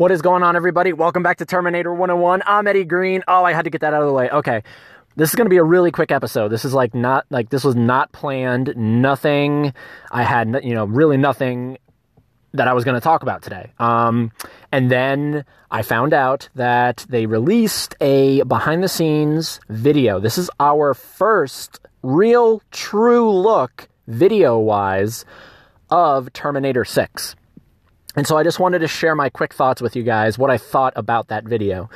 What is going on, everybody? Welcome back to Terminator 101. I'm Eddie Green. Oh, I had to get that out of the way. Okay. This is going to be a really quick episode. This is like not, like, this was not planned. Nothing. I had, you know, really nothing that I was going to talk about today. Um, and then I found out that they released a behind the scenes video. This is our first real, true look, video wise, of Terminator 6. And so I just wanted to share my quick thoughts with you guys, what I thought about that video.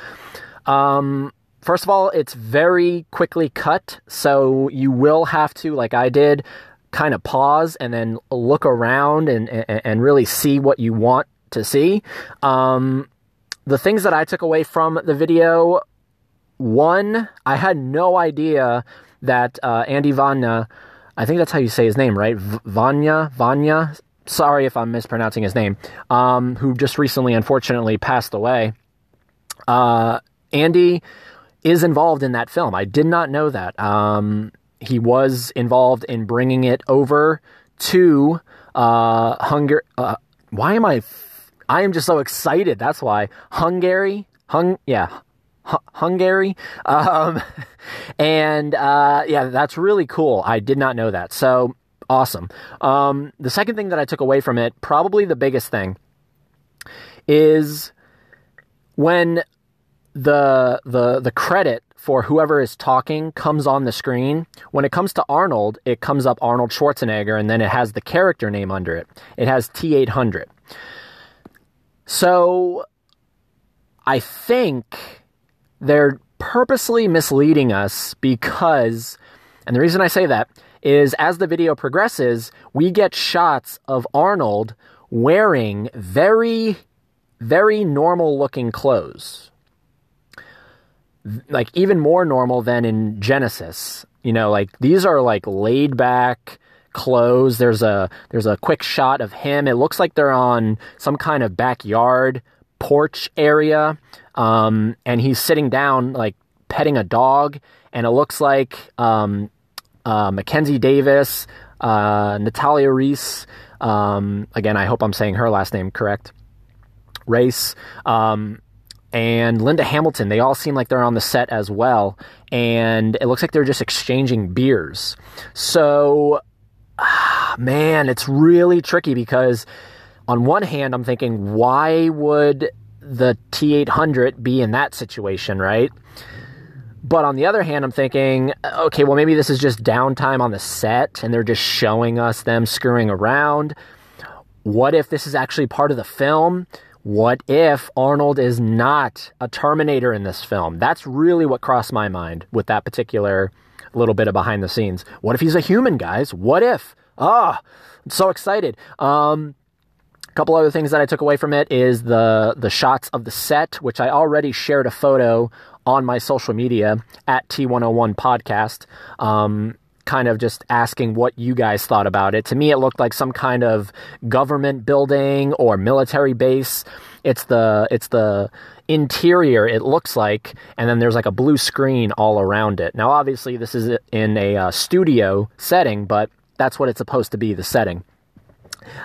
Um, first of all, it's very quickly cut, so you will have to, like I did, kind of pause and then look around and, and, and really see what you want to see. Um, the things that I took away from the video one, I had no idea that uh, Andy Vanya, I think that's how you say his name, right? V- Vanya, Vanya, sorry if I'm mispronouncing his name, um, who just recently, unfortunately, passed away. Uh, Andy is involved in that film. I did not know that. Um, he was involved in bringing it over to uh, Hungary. Uh, why am I? F- I am just so excited. That's why Hungary. Hung yeah. Hungary, um, and uh, yeah, that's really cool. I did not know that. So awesome. Um, the second thing that I took away from it, probably the biggest thing, is when the the the credit for whoever is talking comes on the screen. When it comes to Arnold, it comes up Arnold Schwarzenegger and then it has the character name under it. It has T800. So I think they're purposely misleading us because, and the reason I say that is as the video progresses, we get shots of Arnold wearing very, very normal looking clothes. Like even more normal than in Genisys. You know, like these are like laid back clothes. There's a there's a quick shot of him. It looks like they're on some kind of backyard porch area. Um, and he's sitting down like petting a dog and it looks like um, uh, Mackenzie Davis, uh, Natalia Reese. Um, again, I hope I'm saying her last name correct. Race. Um, and Linda Hamilton, they all seem like they're on the set as well. And it looks like they're just exchanging beers. So, ah, man, it's really tricky because on one hand, I'm thinking, why would the T800 be in that situation, right? But on the other hand, I'm thinking, okay, well, maybe this is just downtime on the set and they're just showing us them screwing around. What if this is actually part of the film? What if Arnold is not a Terminator in this film? That's really what crossed my mind with that particular little bit of behind the scenes. What if he's a human, guys? What if? Ah, oh, I'm so excited. Um, a couple other things that I took away from it is the the shots of the set, which I already shared a photo on my social media at T101 Podcast, um, kind of just asking what you guys thought about it. To me, it looked like some kind of government building or military base. It's the it's the interior it looks like, and then there's like a blue screen all around it. Now, obviously, this is in a uh, studio setting, but that's what it's supposed to be the setting.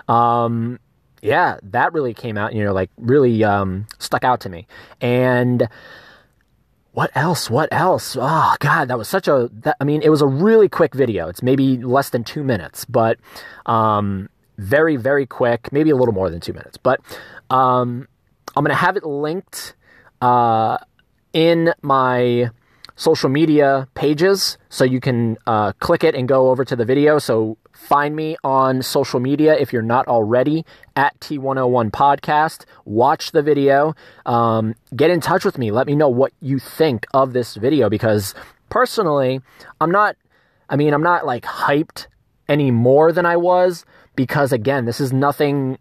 Um, yeah, that really came out, you know, like really um, stuck out to me. And what else? What else? Oh God, that was such a. That, I mean, it was a really quick video. It's maybe less than two minutes, but um, very, very quick. Maybe a little more than two minutes. But um, I'm gonna have it linked uh, in my social media pages, so you can uh, click it and go over to the video. So Find me on social media if you're not already at T101 Podcast. Watch the video. Um, get in touch with me. Let me know what you think of this video because personally, I'm not, I mean, I'm not like hyped any more than I was because, again, this is nothing.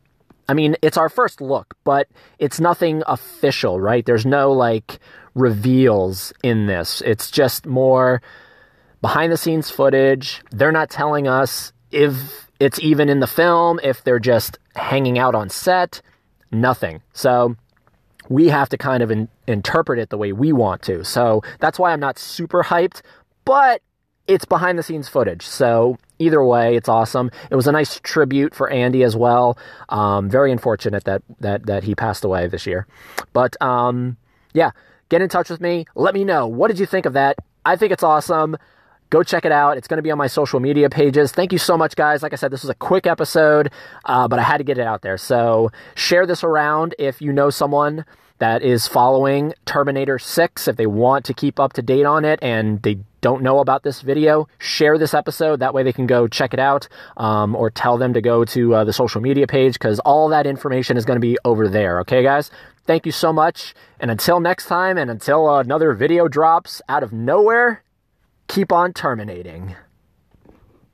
I mean, it's our first look, but it's nothing official, right? There's no like reveals in this. It's just more behind the scenes footage. They're not telling us if it's even in the film, if they're just hanging out on set, nothing. So we have to kind of in, interpret it the way we want to. So that's why I'm not super hyped, but it's behind the scenes footage. So either way, it's awesome. It was a nice tribute for Andy as well. Um, very unfortunate that that that he passed away this year, but um, yeah, get in touch with me. Let me know what did you think of that. I think it's awesome. Go check it out. It's going to be on my social media pages. Thank you so much, guys. Like I said, this was a quick episode, uh, but I had to get it out there. So share this around if you know someone that is following Terminator 6. If they want to keep up to date on it and they don't know about this video, share this episode. That way they can go check it out um, or tell them to go to uh, the social media page because all that information is going to be over there. Okay, guys? Thank you so much. And until next time and until another video drops out of nowhere, keep on terminating.